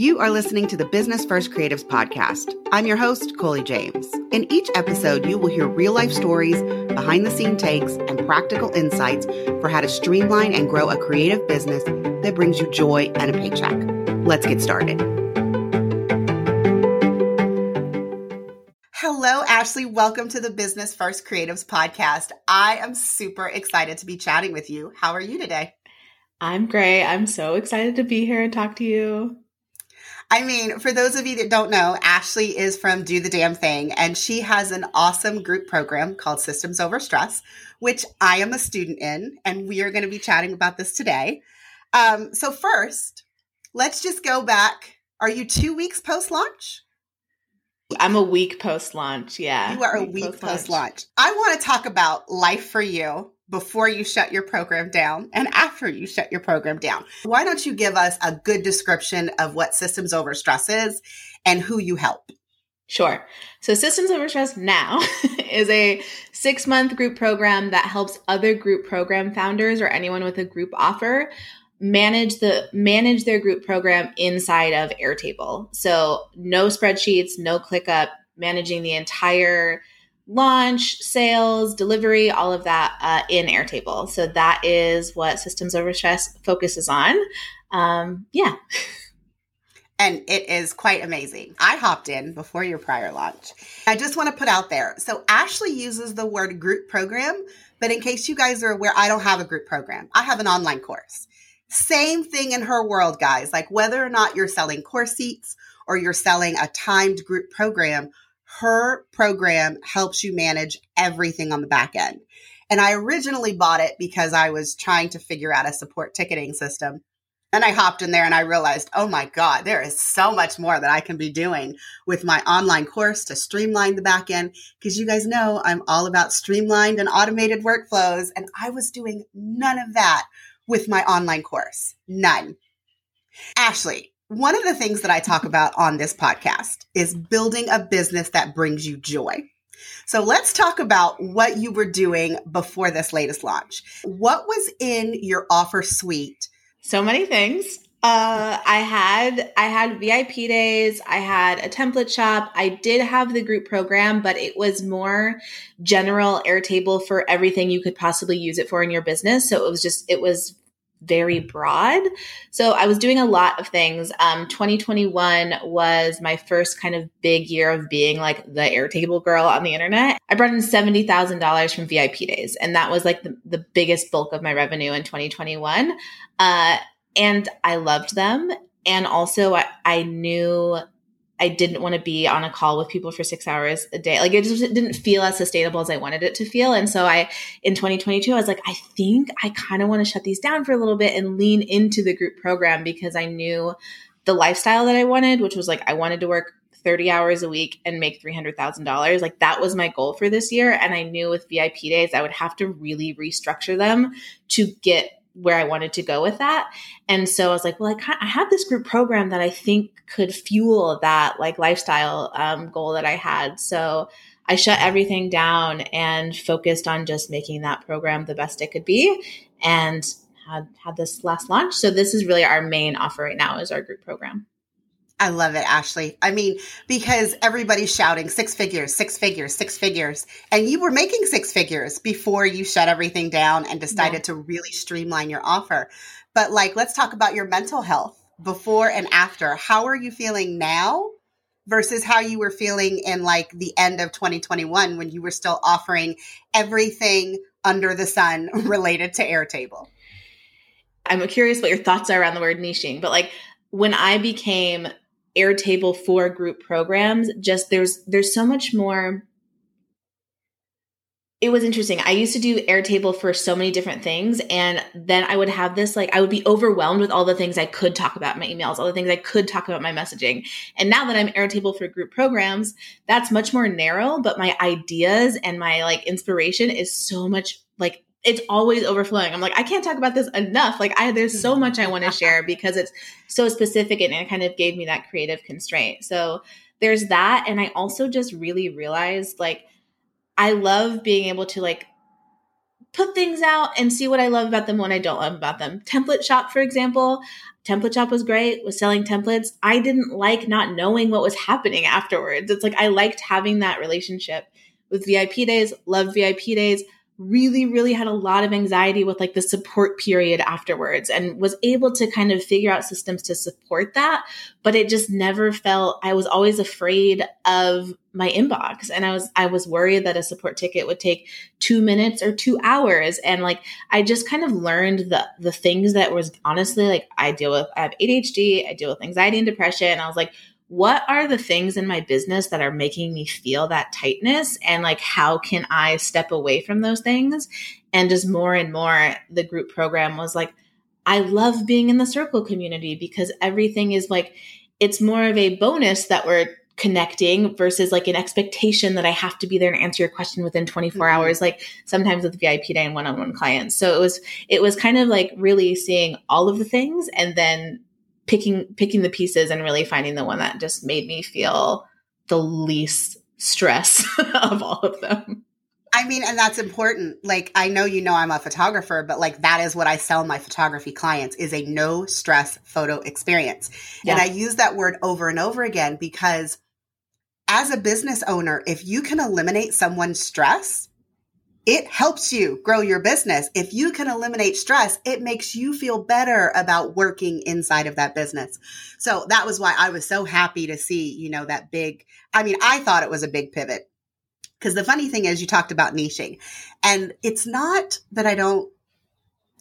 You are listening to the Business First Creatives podcast. I'm your host, Coley James. In each episode, you will hear real life stories, behind the scene takes, and practical insights for how to streamline and grow a creative business that brings you joy and a paycheck. Let's get started. Hello, Ashley. Welcome to the Business First Creatives podcast. I am super excited to be chatting with you. How are you today? I'm great. I'm so excited to be here and talk to you. I mean, for those of you that don't know, Ashley is from Do the Damn Thing, and she has an awesome group program called Systems Over Stress, which I am a student in, and we are going to be chatting about this today. Um, so, first, let's just go back. Are you two weeks post launch? I'm a week post launch. Yeah. You are a week, week post launch. I want to talk about life for you before you shut your program down and after you shut your program down. Why don't you give us a good description of what Systems Over Stress is and who you help? Sure. So, Systems Over Stress Now is a six month group program that helps other group program founders or anyone with a group offer manage the manage their group program inside of Airtable. So, no spreadsheets, no ClickUp, managing the entire launch, sales, delivery, all of that uh, in Airtable. So that is what Systems Over Stress focuses on. Um, yeah. And it is quite amazing. I hopped in before your prior launch. I just want to put out there. So Ashley uses the word group program, but in case you guys are aware, I don't have a group program. I have an online course. Same thing in her world, guys. Like whether or not you're selling course seats or you're selling a timed group program, her program helps you manage everything on the back end. And I originally bought it because I was trying to figure out a support ticketing system. And I hopped in there and I realized, oh my God, there is so much more that I can be doing with my online course to streamline the back end. Because you guys know I'm all about streamlined and automated workflows. And I was doing none of that with my online course. None. Ashley, one of the things that I talk about on this podcast is building a business that brings you joy. So let's talk about what you were doing before this latest launch. What was in your offer suite? So many things. Uh, I had I had VIP days. I had a template shop. I did have the group program, but it was more general Airtable for everything you could possibly use it for in your business. So it was just it was very broad. So I was doing a lot of things. Um, 2021 was my first kind of big year of being like the Airtable girl on the internet. I brought in $70,000 from VIP days, and that was like the, the biggest bulk of my revenue in 2021. Uh, and I loved them. And also, I, I knew I didn't want to be on a call with people for six hours a day. Like it just didn't feel as sustainable as I wanted it to feel. And so I, in 2022, I was like, I think I kind of want to shut these down for a little bit and lean into the group program because I knew the lifestyle that I wanted, which was like, I wanted to work 30 hours a week and make $300,000. Like that was my goal for this year. And I knew with VIP days, I would have to really restructure them to get where I wanted to go with that. And so I was like, well, I, I have this group program that I think could fuel that like lifestyle um, goal that I had. So I shut everything down and focused on just making that program the best it could be and had had this last launch. So this is really our main offer right now is our group program. I love it, Ashley. I mean, because everybody's shouting six figures, six figures, six figures. And you were making six figures before you shut everything down and decided yeah. to really streamline your offer. But like, let's talk about your mental health before and after. How are you feeling now versus how you were feeling in like the end of 2021 when you were still offering everything under the sun related to Airtable? I'm curious what your thoughts are around the word niching, but like when I became Airtable for group programs, just there's there's so much more it was interesting. I used to do Airtable for so many different things. And then I would have this, like, I would be overwhelmed with all the things I could talk about my emails, all the things I could talk about my messaging. And now that I'm Airtable for group programs, that's much more narrow, but my ideas and my like inspiration is so much like it's always overflowing. I'm like, I can't talk about this enough. Like, I there's so much I want to mm-hmm. share because it's so specific and it kind of gave me that creative constraint. So there's that, and I also just really realized like I love being able to like put things out and see what I love about them, what I don't love about them. Template Shop, for example, Template Shop was great, was selling templates. I didn't like not knowing what was happening afterwards. It's like I liked having that relationship with VIP days, loved VIP days, really, really had a lot of anxiety with like the support period afterwards and was able to kind of figure out systems to support that. But it just never felt, I was always afraid of my inbox and I was, I was worried that a support ticket would take two minutes or two hours. And like, I just kind of learned the, the things that was honestly like, I deal with, I have ADHD, I deal with anxiety and depression. And I was like, what are the things in my business that are making me feel that tightness and like how can i step away from those things and just more and more the group program was like i love being in the circle community because everything is like it's more of a bonus that we're connecting versus like an expectation that I have to be there and answer your question within 24 mm-hmm. hours like sometimes with VIP day and one-on-one clients. So it was it was kind of like really seeing all of the things and then picking picking the pieces and really finding the one that just made me feel the least stress of all of them. I mean, and that's important. Like, I know you know I'm a photographer, but like that is what I sell my photography clients is a no stress photo experience. Yeah. And I use that word over and over again because as a business owner, if you can eliminate someone's stress, it helps you grow your business. If you can eliminate stress, it makes you feel better about working inside of that business. So that was why I was so happy to see, you know, that big, I mean, I thought it was a big pivot. Because the funny thing is, you talked about niching, and it's not that I don't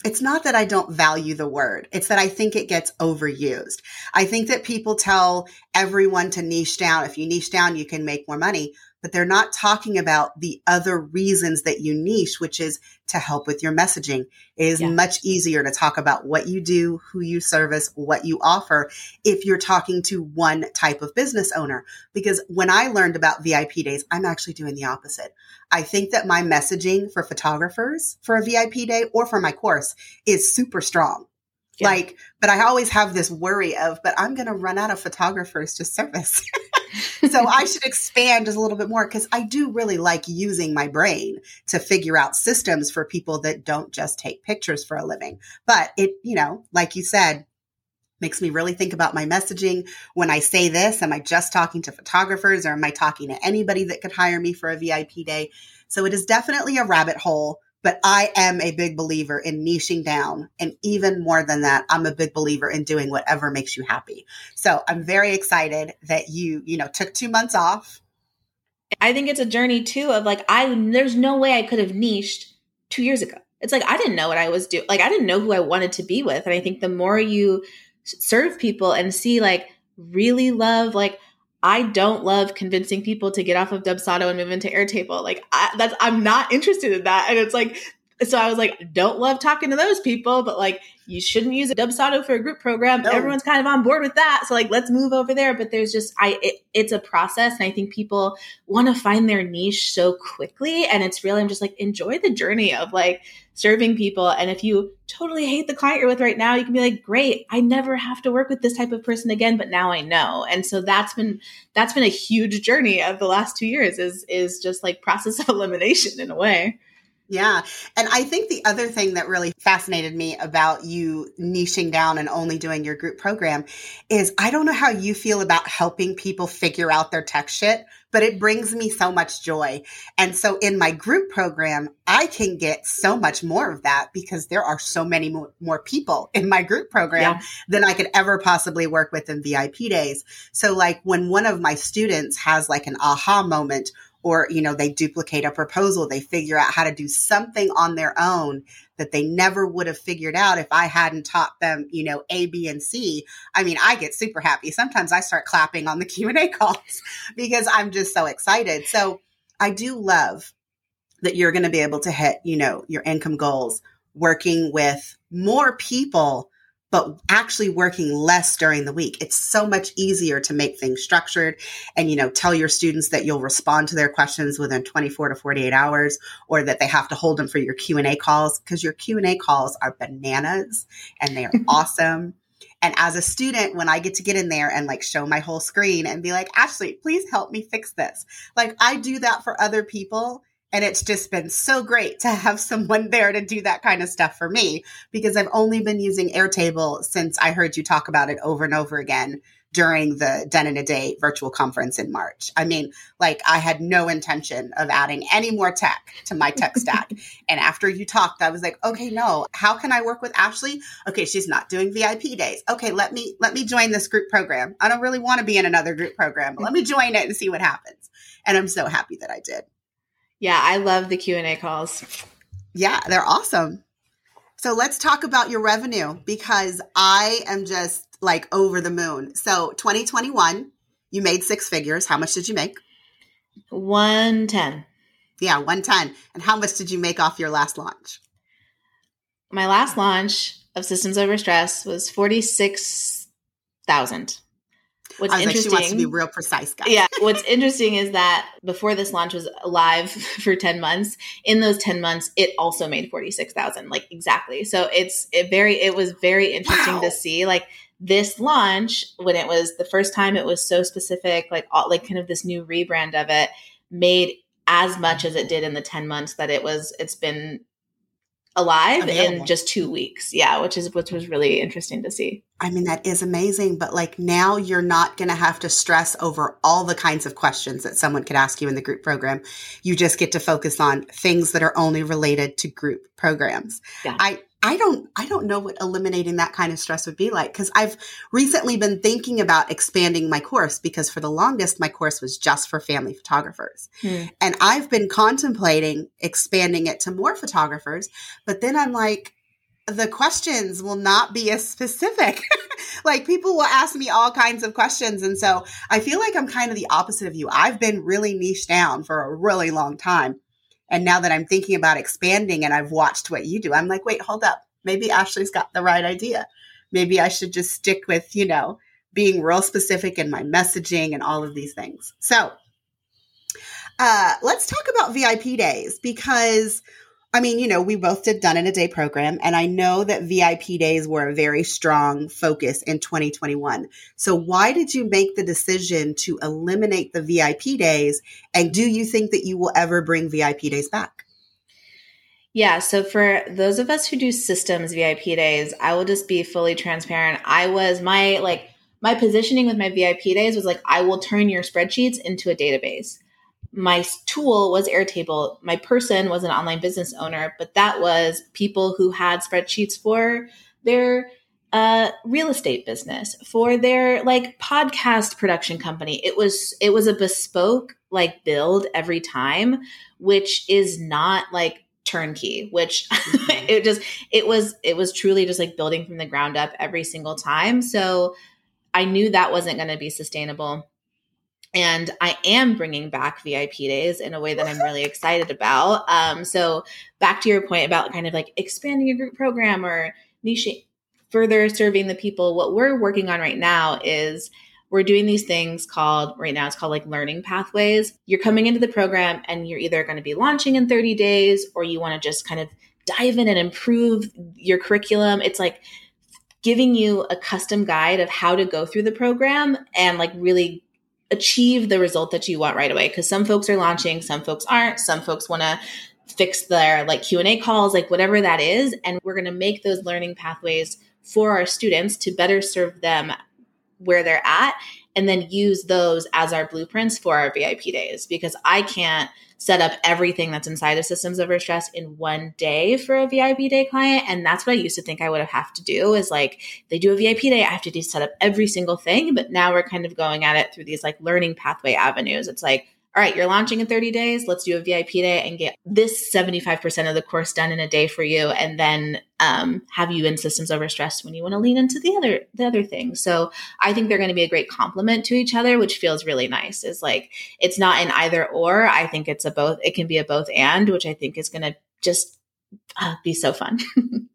it's not that I don't value the word. It's that I think it gets overused. I think that people tell everyone to niche down. If you niche down, you can make more money but they're not talking about the other reasons that you niche, which is to help with your messaging. It is yeah. much easier to talk about what you do, who you service, what you offer if you're talking to one type of business owner. Because when I learned about VIP days, I'm actually doing the opposite. I think that my messaging for photographers for a VIP day or for my course is super strong. Yeah. Like, but I always have this worry of, but I'm going to run out of photographers to service. so I should expand just a little bit more because I do really like using my brain to figure out systems for people that don't just take pictures for a living. But it, you know, like you said, makes me really think about my messaging. When I say this, am I just talking to photographers or am I talking to anybody that could hire me for a VIP day? So it is definitely a rabbit hole but I am a big believer in niching down. And even more than that, I'm a big believer in doing whatever makes you happy. So I'm very excited that you, you know, took two months off. I think it's a journey too of like, I, there's no way I could have niched two years ago. It's like, I didn't know what I was doing. Like, I didn't know who I wanted to be with. And I think the more you serve people and see like really love, like, I don't love convincing people to get off of Dubsado and move into Airtable. Like I, that's I'm not interested in that. And it's like so I was like, don't love talking to those people, but like you shouldn't use a Dubsado for a group program. No. Everyone's kind of on board with that. So like let's move over there. But there's just I it, it's a process and I think people want to find their niche so quickly. And it's really I'm just like enjoy the journey of like serving people. And if you totally hate the client you're with right now, you can be like, great, I never have to work with this type of person again, but now I know. And so that's been that's been a huge journey of the last two years is is just like process of elimination in a way. Yeah. And I think the other thing that really fascinated me about you niching down and only doing your group program is I don't know how you feel about helping people figure out their tech shit, but it brings me so much joy. And so in my group program, I can get so much more of that because there are so many more, more people in my group program yeah. than I could ever possibly work with in VIP days. So like when one of my students has like an aha moment or you know they duplicate a proposal they figure out how to do something on their own that they never would have figured out if i hadn't taught them you know a b and c. I mean i get super happy. Sometimes i start clapping on the q&a calls because i'm just so excited. So i do love that you're going to be able to hit you know your income goals working with more people but actually working less during the week. It's so much easier to make things structured and, you know, tell your students that you'll respond to their questions within 24 to 48 hours or that they have to hold them for your Q&A calls because your Q&A calls are bananas and they are awesome. And as a student, when I get to get in there and like show my whole screen and be like, Ashley, please help me fix this. Like I do that for other people And it's just been so great to have someone there to do that kind of stuff for me because I've only been using Airtable since I heard you talk about it over and over again during the Done in a Day virtual conference in March. I mean, like I had no intention of adding any more tech to my tech stack. and after you talked, I was like, okay, no, how can I work with Ashley? Okay, she's not doing VIP days. Okay, let me let me join this group program. I don't really want to be in another group program, but let me join it and see what happens. And I'm so happy that I did. Yeah, I love the Q&A calls. Yeah, they're awesome. So let's talk about your revenue because I am just like over the moon. So 2021, you made six figures. How much did you make? 110. Yeah, 110. And how much did you make off your last launch? My last launch of Systems Over Stress was 46,000. What's interesting, like, she wants to be real precise, guys. Yeah. What's interesting is that before this launch was live for 10 months, in those 10 months, it also made 46,000, like exactly. So it's it very, it was very interesting wow. to see like this launch when it was the first time it was so specific, like all, like kind of this new rebrand of it made as much as it did in the 10 months that it was, it's been alive Available. in just two weeks. Yeah, which is which was really interesting to see. I mean, that is amazing. But like now you're not going to have to stress over all the kinds of questions that someone could ask you in the group program. You just get to focus on things that are only related to group programs. Yeah. I, I don't I don't know what eliminating that kind of stress would be like cuz I've recently been thinking about expanding my course because for the longest my course was just for family photographers. Hmm. And I've been contemplating expanding it to more photographers, but then I'm like the questions will not be as specific. like people will ask me all kinds of questions and so I feel like I'm kind of the opposite of you. I've been really niche down for a really long time. And now that I'm thinking about expanding and I've watched what you do, I'm like, wait, hold up. Maybe Ashley's got the right idea. Maybe I should just stick with, you know, being real specific in my messaging and all of these things. So, uh, let's talk about VIP days because I mean, you know, we both did done in a day program, and I know that VIP days were a very strong focus in 2021. So, why did you make the decision to eliminate the VIP days? And do you think that you will ever bring VIP days back? Yeah. So, for those of us who do systems VIP days, I will just be fully transparent. I was my like, my positioning with my VIP days was like, I will turn your spreadsheets into a database my tool was Airtable. My person was an online business owner, but that was people who had spreadsheets for their uh, real estate business, for their like podcast production company. It was it was a bespoke like build every time, which is not like turnkey which mm-hmm. it just it was it was truly just like building from the ground up every single time so i knew that wasn't going to be sustainable and I am bringing back VIP days in a way that I'm really excited about. Um, so back to your point about kind of like expanding your group program or niche further serving the people. What we're working on right now is we're doing these things called right now it's called like learning pathways. You're coming into the program and you're either going to be launching in 30 days or you want to just kind of dive in and improve your curriculum. It's like giving you a custom guide of how to go through the program and like really achieve the result that you want right away. Because some folks are launching some folks aren't. Some folks want to fix their like q&a calls like whatever that is. And we're going to make those learning pathways for our students to better serve them where they're at and then use those as our blueprints for our vip days because i can't set up everything that's inside of systems over stress in one day for a VIP day client. And that's what I used to think I would have to do is like they do a VIP day, I have to do set up every single thing. But now we're kind of going at it through these like learning pathway avenues. It's like, all right, you're launching in 30 days. Let's do a VIP day and get this 75% of the course done in a day for you. And then um, have you in systems over stress when you want to lean into the other, the other things. So I think they're going to be a great complement to each other, which feels really nice is like, it's not an either or. I think it's a both, it can be a both and, which I think is going to just uh, be so fun.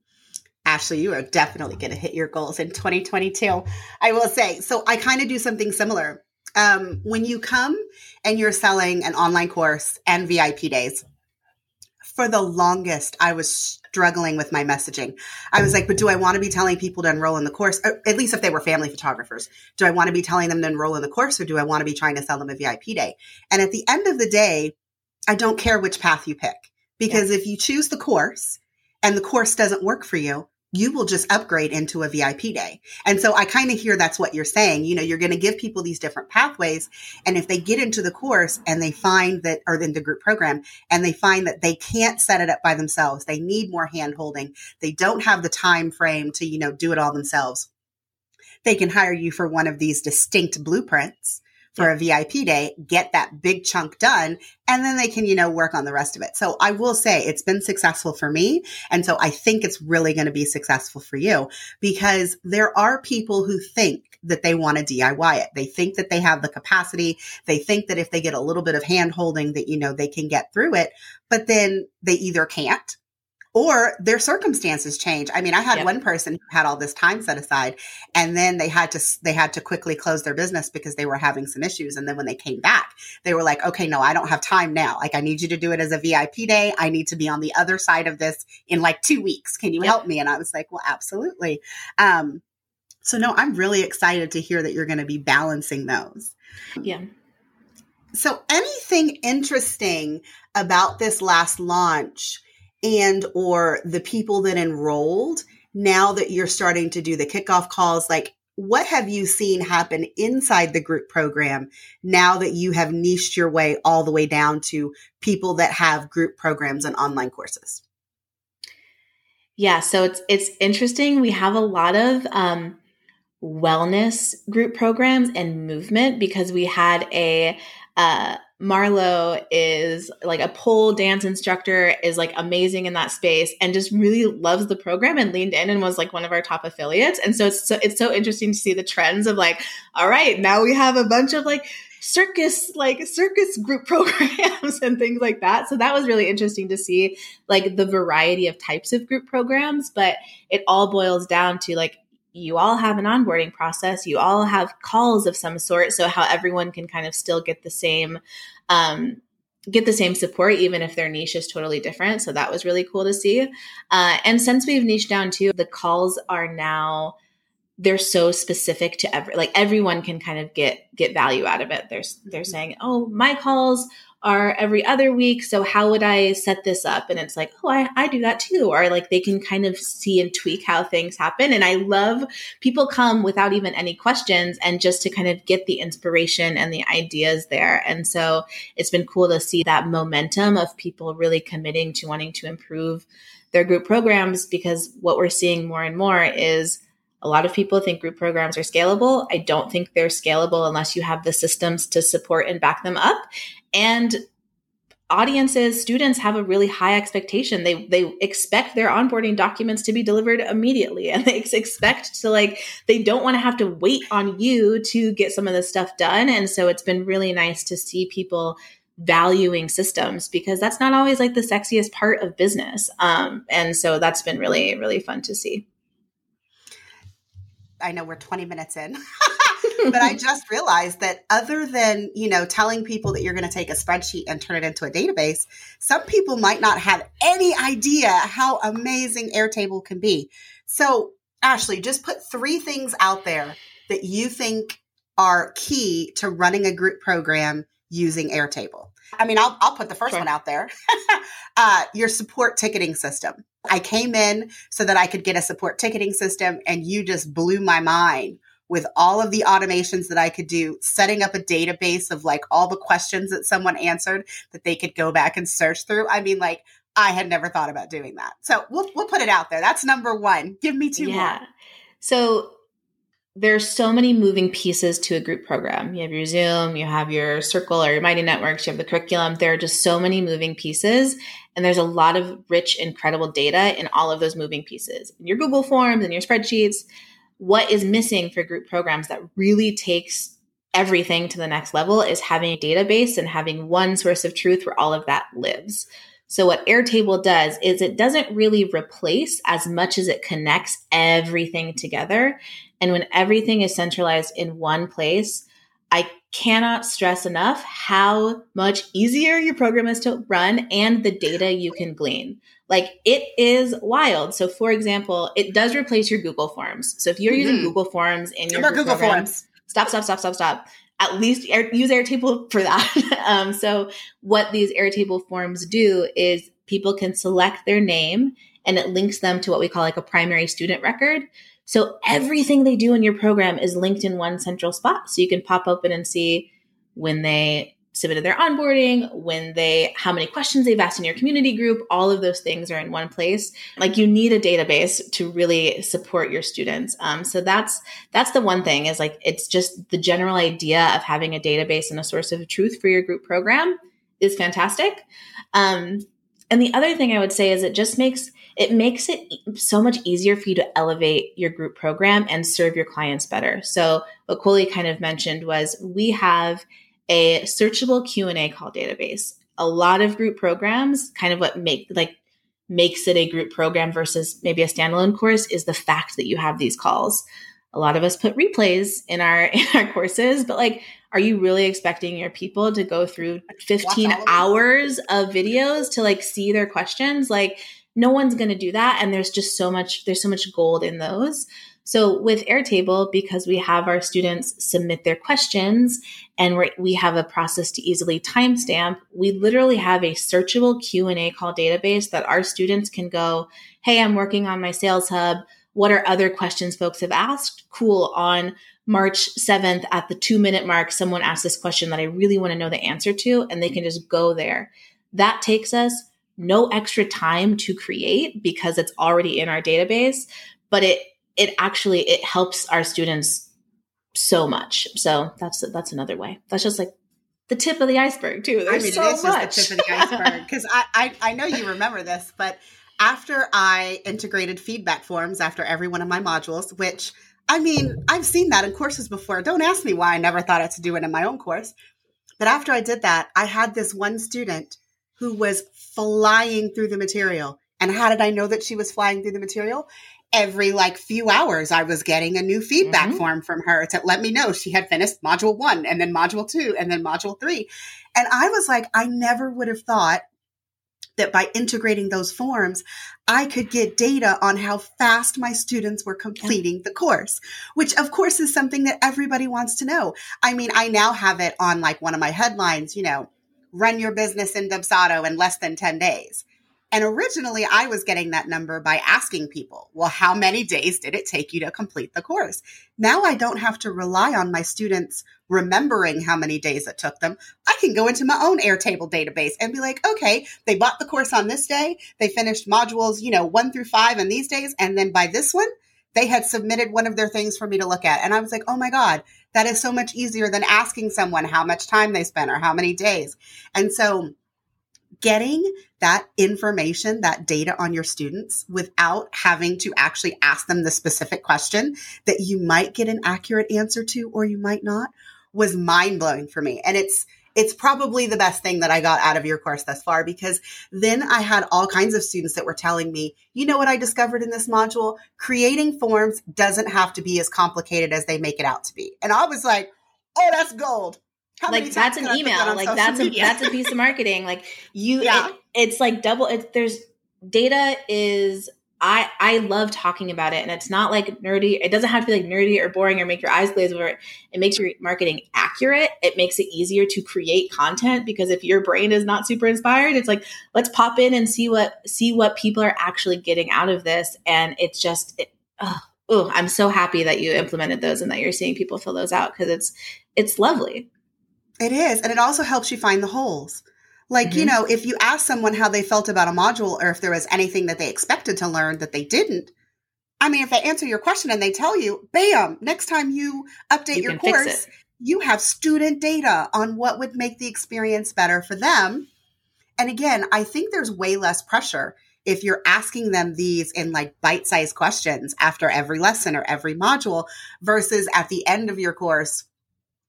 Ashley, you are definitely going to hit your goals in 2022. I will say. So I kind of do something similar um, when you come and you're selling an online course and VIP days, for the longest, I was struggling with my messaging. I was like, but do I want to be telling people to enroll in the course? At least if they were family photographers, do I want to be telling them to enroll in the course or do I want to be trying to sell them a VIP day? And at the end of the day, I don't care which path you pick because yeah. if you choose the course and the course doesn't work for you, you will just upgrade into a VIP day. And so I kind of hear that's what you're saying. You know, you're going to give people these different pathways. And if they get into the course and they find that, or in the group program, and they find that they can't set it up by themselves, they need more hand holding, they don't have the time frame to, you know, do it all themselves. They can hire you for one of these distinct blueprints for a VIP day, get that big chunk done, and then they can, you know, work on the rest of it. So I will say it's been successful for me. And so I think it's really going to be successful for you because there are people who think that they want to DIY it. They think that they have the capacity. They think that if they get a little bit of hand holding that, you know, they can get through it, but then they either can't or their circumstances change. I mean, I had yep. one person who had all this time set aside and then they had to they had to quickly close their business because they were having some issues and then when they came back, they were like, "Okay, no, I don't have time now. Like I need you to do it as a VIP day. I need to be on the other side of this in like 2 weeks. Can you yep. help me?" And I was like, "Well, absolutely." Um so no, I'm really excited to hear that you're going to be balancing those. Yeah. So anything interesting about this last launch and or the people that enrolled now that you're starting to do the kickoff calls like what have you seen happen inside the group program now that you have niched your way all the way down to people that have group programs and online courses? Yeah so it's it's interesting. We have a lot of um, wellness group programs and movement because we had a uh, Marlo is like a pole dance instructor, is like amazing in that space and just really loves the program and leaned in and was like one of our top affiliates. And so it's so it's so interesting to see the trends of like, all right, now we have a bunch of like circus like circus group programs and things like that. So that was really interesting to see like the variety of types of group programs, but it all boils down to like you all have an onboarding process. You all have calls of some sort so how everyone can kind of still get the same um, get the same support even if their niche is totally different. So that was really cool to see. Uh, and since we've niched down too the calls are now they're so specific to every like everyone can kind of get get value out of it. They're they're saying oh my calls are every other week. So how would I set this up? And it's like, oh, I, I do that too. Or like they can kind of see and tweak how things happen. And I love people come without even any questions and just to kind of get the inspiration and the ideas there. And so it's been cool to see that momentum of people really committing to wanting to improve their group programs because what we're seeing more and more is a lot of people think group programs are scalable. I don't think they're scalable unless you have the systems to support and back them up. And audiences students have a really high expectation. They they expect their onboarding documents to be delivered immediately. And they expect to like they don't want to have to wait on you to get some of this stuff done. And so it's been really nice to see people valuing systems because that's not always like the sexiest part of business. Um, and so that's been really really fun to see. I know we're 20 minutes in but I just realized that other than, you know, telling people that you're going to take a spreadsheet and turn it into a database, some people might not have any idea how amazing Airtable can be. So, Ashley, just put three things out there that you think are key to running a group program using Airtable. I mean, I'll, I'll put the first sure. one out there. uh, your support ticketing system. I came in so that I could get a support ticketing system, and you just blew my mind with all of the automations that I could do, setting up a database of like all the questions that someone answered that they could go back and search through. I mean, like, I had never thought about doing that. So we'll, we'll put it out there. That's number one. Give me two yeah. more. So there's so many moving pieces to a group program. You have your Zoom, you have your Circle or your Mighty Networks, you have the curriculum. There are just so many moving pieces. And there's a lot of rich, incredible data in all of those moving pieces. In your Google Forms and your spreadsheets what is missing for group programs that really takes everything to the next level is having a database and having one source of truth where all of that lives. So, what Airtable does is it doesn't really replace as much as it connects everything together. And when everything is centralized in one place, I cannot stress enough how much easier your program is to run and the data you can glean. Like it is wild. So, for example, it does replace your Google Forms. So, if you're mm-hmm. using Google Forms in your Google program, Forms, stop, stop, stop, stop, stop. at least air, use Airtable for that. um, so what these Airtable forms do is people can select their name and it links them to what we call like a primary student record. So everything they do in your program is linked in one central spot. So you can pop open and see when they submitted their onboarding, when they, how many questions they've asked in your community group, all of those things are in one place. Like you need a database to really support your students. Um, so that's, that's the one thing is like, it's just the general idea of having a database and a source of truth for your group program is fantastic. Um, and the other thing I would say is it just makes, it makes it so much easier for you to elevate your group program and serve your clients better. So what Coley kind of mentioned was we have a searchable Q&A call database. A lot of group programs, kind of what make like makes it a group program versus maybe a standalone course is the fact that you have these calls. A lot of us put replays in our in our courses, but like are you really expecting your people to go through 15 hours of videos to like see their questions? Like no one's going to do that and there's just so much there's so much gold in those. So with Airtable, because we have our students submit their questions and we have a process to easily timestamp, we literally have a searchable Q&A call database that our students can go, hey, I'm working on my sales hub. What are other questions folks have asked? Cool. On March 7th at the two minute mark, someone asked this question that I really want to know the answer to, and they can just go there. That takes us no extra time to create because it's already in our database, but it it actually it helps our students so much. So that's that's another way. That's just like the tip of the iceberg too. There's I mean, so it is much. just the tip of the iceberg because I, I I know you remember this, but after I integrated feedback forms after every one of my modules, which I mean, I've seen that in courses before. Don't ask me why I never thought had to do it in my own course. But after I did that, I had this one student who was flying through the material. And how did I know that she was flying through the material? every like few hours I was getting a new feedback mm-hmm. form from her to let me know she had finished module 1 and then module 2 and then module 3. And I was like I never would have thought that by integrating those forms, I could get data on how fast my students were completing the course, which of course is something that everybody wants to know. I mean, I now have it on like one of my headlines, you know, run your business in Dubsado in less than 10 days. And originally, I was getting that number by asking people, well, how many days did it take you to complete the course? Now I don't have to rely on my students remembering how many days it took them. I can go into my own Airtable database and be like, okay, they bought the course on this day. They finished modules, you know, one through five in these days. And then by this one, they had submitted one of their things for me to look at. And I was like, oh my God, that is so much easier than asking someone how much time they spent or how many days. And so, getting that information, that data on your students without having to actually ask them the specific question that you might get an accurate answer to or you might not was mind blowing for me. And it's, it's probably the best thing that I got out of your course thus far because then I had all kinds of students that were telling me, you know what I discovered in this module? Creating forms doesn't have to be as complicated as they make it out to be. And I was like, oh, that's gold. How like that's an email. That like that's a that's a piece of marketing. Like you, yeah. It, it's like double. It, there's data is. I I love talking about it, and it's not like nerdy. It doesn't have to be like nerdy or boring or make your eyes glaze over it. It makes your marketing accurate. It makes it easier to create content because if your brain is not super inspired, it's like let's pop in and see what see what people are actually getting out of this, and it's just. It, oh, oh, I'm so happy that you implemented those and that you're seeing people fill those out because it's it's lovely. It is. And it also helps you find the holes. Like, mm-hmm. you know, if you ask someone how they felt about a module or if there was anything that they expected to learn that they didn't, I mean, if they answer your question and they tell you, bam, next time you update you your course, you have student data on what would make the experience better for them. And again, I think there's way less pressure if you're asking them these in like bite sized questions after every lesson or every module versus at the end of your course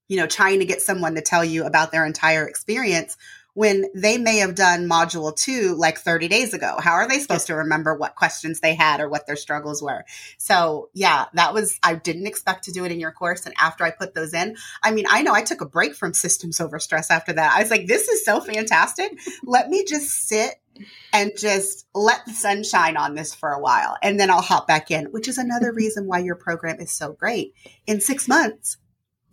you know, trying to get someone to tell you about their entire experience when they may have done module two like 30 days ago. How are they supposed to remember what questions they had or what their struggles were? So, yeah, that was, I didn't expect to do it in your course. And after I put those in, I mean, I know I took a break from systems over stress after that. I was like, this is so fantastic. Let me just sit and just let the sun shine on this for a while. And then I'll hop back in, which is another reason why your program is so great. In six months,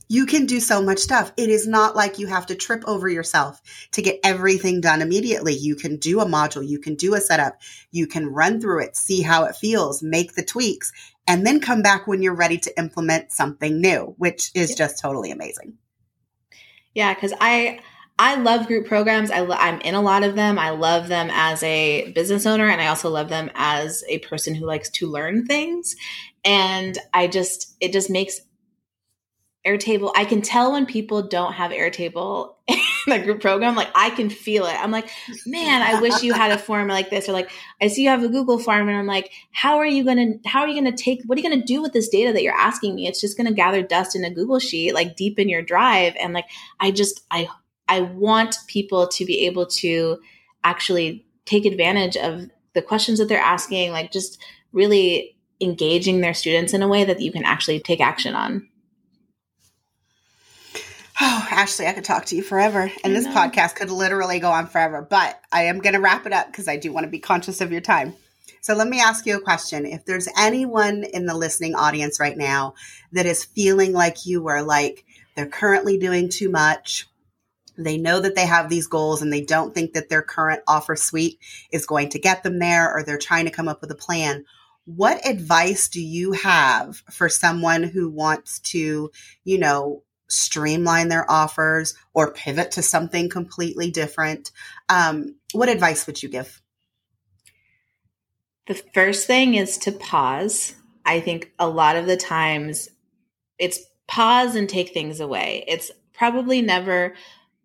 you can do so much stuff. It is not like you have to trip over yourself to get everything done immediately. You can do a module, you can do a setup, you can run through it, see how it feels, make the tweaks, and then come back when you're ready to implement something new, which is just totally amazing. Yeah, because I I love group programs. I I'm in a lot of them. I love them as a business owner, and I also love them as a person who likes to learn things. And I just it just makes Airtable. I can tell when people don't have Airtable in a group program. Like I can feel it. I'm like, man, I wish you had a form like this. Or like, I see you have a Google form, and I'm like, how are you gonna? How are you gonna take? What are you gonna do with this data that you're asking me? It's just gonna gather dust in a Google sheet, like deep in your drive. And like, I just, I, I want people to be able to actually take advantage of the questions that they're asking. Like, just really engaging their students in a way that you can actually take action on. Oh, Ashley, I could talk to you forever. And this podcast could literally go on forever, but I am going to wrap it up because I do want to be conscious of your time. So let me ask you a question. If there's anyone in the listening audience right now that is feeling like you are like they're currently doing too much, they know that they have these goals and they don't think that their current offer suite is going to get them there or they're trying to come up with a plan. What advice do you have for someone who wants to, you know, streamline their offers or pivot to something completely different. Um, what advice would you give? The first thing is to pause. I think a lot of the times it's pause and take things away. It's probably never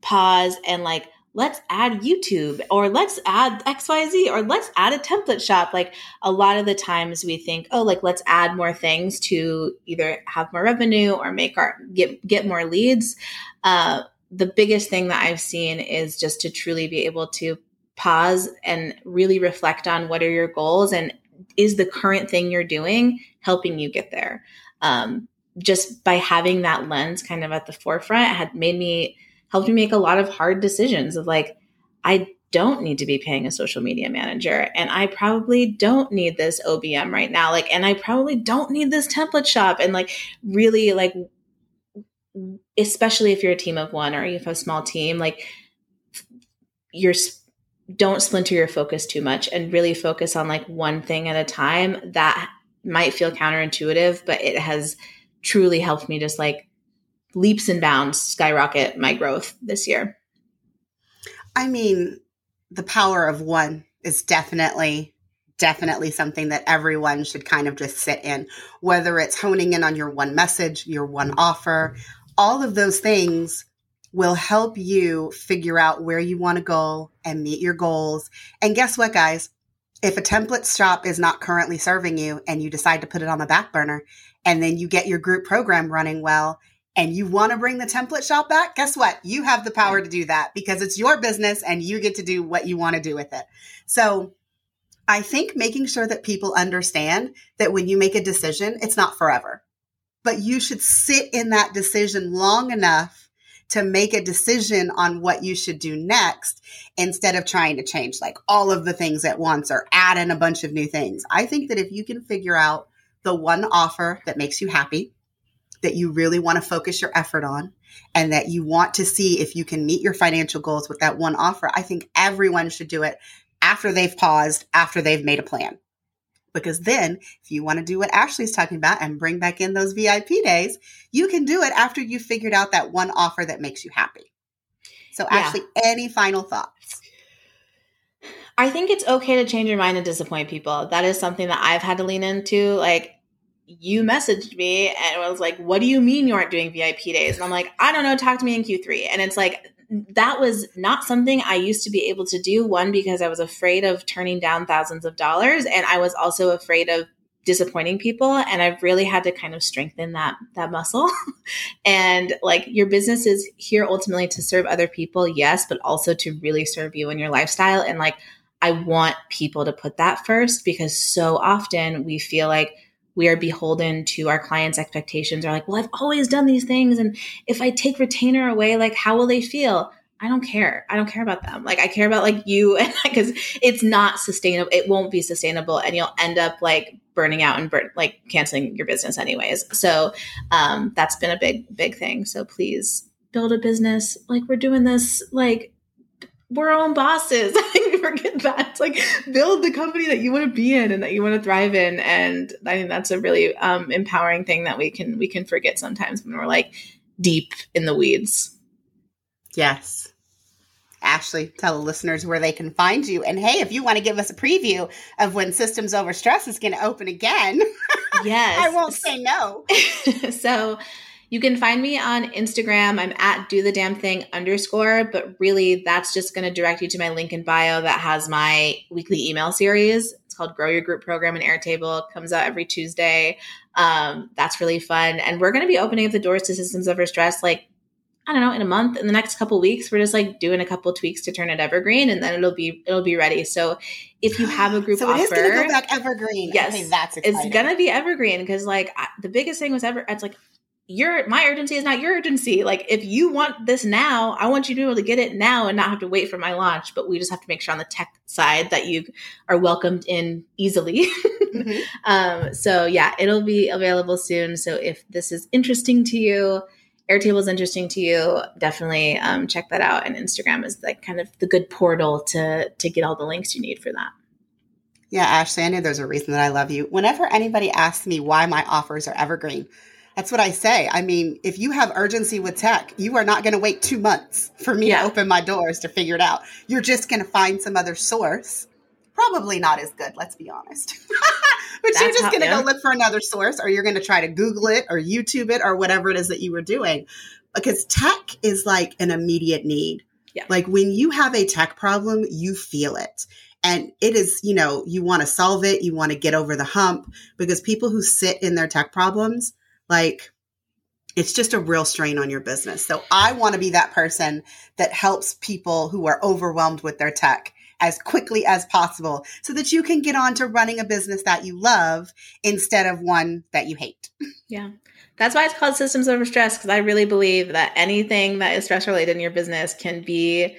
pause and like let's add YouTube or let's add XYZ or let's add a template shop. Like a lot of the times we think, oh, like let's add more things to either have more revenue or make our get get more leads. Uh, the biggest thing that I've seen is just to truly be able to pause and really reflect on what are your goals and is the current thing you're doing helping you get there. Um, just by having that lens kind of at the forefront had made me helped me make a lot of hard decisions of like, I don't need to be paying a social media manager and I probably don't need this OBM right now. Like, and I probably don't need this template shop. And like, really, like, especially if you're a team of one or you have a small team, like, you're don't splinter your focus too much and really focus on like one thing at a time that might feel counterintuitive but it has truly helped me just like leaps and bounds skyrocket my growth this year? I mean, the power of one is definitely definitely something that everyone should kind of just sit in whether it's honing in on your one message your one offer all of those things will help you figure out where you want to go and meet your goals and guess what guys if a template shop is not currently serving you and you decide to put it on the back burner and then you get your group program running well and you want to bring the template shop back, guess what? You have the power to do that because it's your business and you get to do what you want to do with it. So I think making sure that people understand that when you make a decision, it's not forever, but you should sit in that decision long enough to make a decision on what you should do next instead of trying to change like all of the things at once or add in a bunch of new things. I think that if you can figure out the one offer that makes you happy, that you really want to focus your effort on and that you want to see if you can meet your financial goals with that one offer, I think everyone should do it after they've paused, after they've made a plan. Because then, if you want to do what Ashley's talking about and bring back in those VIP days, you can do it after you've figured out that one offer that makes you happy. So, yeah. Ashley, any final thoughts? I think it's okay to change your mind and disappoint people. That is something that I've had to lean into. Like, you messaged me and was like, What do you mean you aren't doing VIP days? And I'm like, I don't know, talk to me in Q3. And it's like, that was not something I used to be able to do. One, because I was afraid of turning down thousands of dollars. And I was also afraid of disappointing people. And I've really had to kind of strengthen that, that muscle. and like your business is here ultimately to serve other people, yes, but also to really serve you and your lifestyle. And like, I want people to put that first because so often we feel like, we are beholden to our clients' expectations are like, well, I've always done these things. And if I take retainer away, like, how will they feel? I don't care. I don't care about them. Like, I care about like you because it's not sustainable. It won't be sustainable. And you'll end up like burning out and burn, like canceling your business anyways. So um, that's been a big, big thing. So please build a business like we're doing this like we're our own bosses. Forget that. It's like build the company that you want to be in and that you want to thrive in. And I think that's a really um, empowering thing that we can we can forget sometimes when we're like deep in the weeds. Yes. Ashley, tell the listeners where they can find you. And hey, if you want to give us a preview of when Systems Over Stress is going to open again, yes, I won't say no. so you can find me on Instagram. I'm at do the damn thing underscore, but really that's just going to direct you to my link in bio that has my weekly email series. It's called Grow Your Group Program in Airtable. It comes out every Tuesday. Um, that's really fun. And we're going to be opening up the doors to Systems Over Stress like I don't know, in a month, in the next couple weeks, we're just like doing a couple tweaks to turn it evergreen, and then it'll be it'll be ready. So if you have a group so offer, it is going to go back evergreen. Yes, okay, that's exciting. it's gonna be evergreen because like I, the biggest thing was ever it's like your my urgency is not your urgency. Like if you want this now, I want you to be able to get it now and not have to wait for my launch. But we just have to make sure on the tech side that you are welcomed in easily. mm-hmm. um, so yeah, it'll be available soon. So if this is interesting to you, Airtable is interesting to you, definitely um, check that out. And Instagram is like kind of the good portal to to get all the links you need for that. Yeah, Ashley, I know there's a reason that I love you. Whenever anybody asks me why my offers are evergreen, that's what I say. I mean, if you have urgency with tech, you are not going to wait two months for me yeah. to open my doors to figure it out. You're just going to find some other source. Probably not as good, let's be honest. but That's you're just going to go look for another source or you're going to try to Google it or YouTube it or whatever it is that you were doing. Because tech is like an immediate need. Yeah. Like when you have a tech problem, you feel it. And it is, you know, you want to solve it, you want to get over the hump because people who sit in their tech problems, like it's just a real strain on your business. So I want to be that person that helps people who are overwhelmed with their tech as quickly as possible so that you can get on to running a business that you love instead of one that you hate. Yeah. That's why it's called systems over stress because I really believe that anything that is stress related in your business can be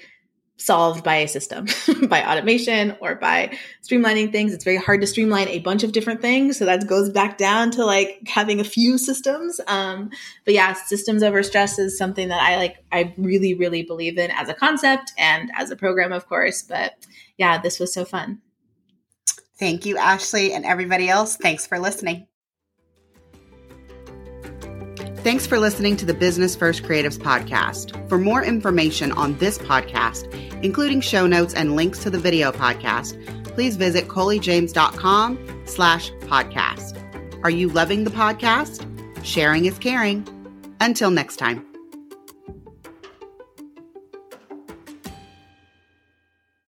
solved by a system, by automation or by streamlining things. It's very hard to streamline a bunch of different things. So that goes back down to like having a few systems. Um, but yeah, systems over stress is something that I like, I really, really believe in as a concept and as a program, of course. But yeah, this was so fun. Thank you, Ashley, and everybody else. Thanks for listening. Thanks for listening to the Business First Creatives podcast. For more information on this podcast, including show notes and links to the video podcast, please visit coliejames.com slash podcast. Are you loving the podcast? Sharing is caring. Until next time.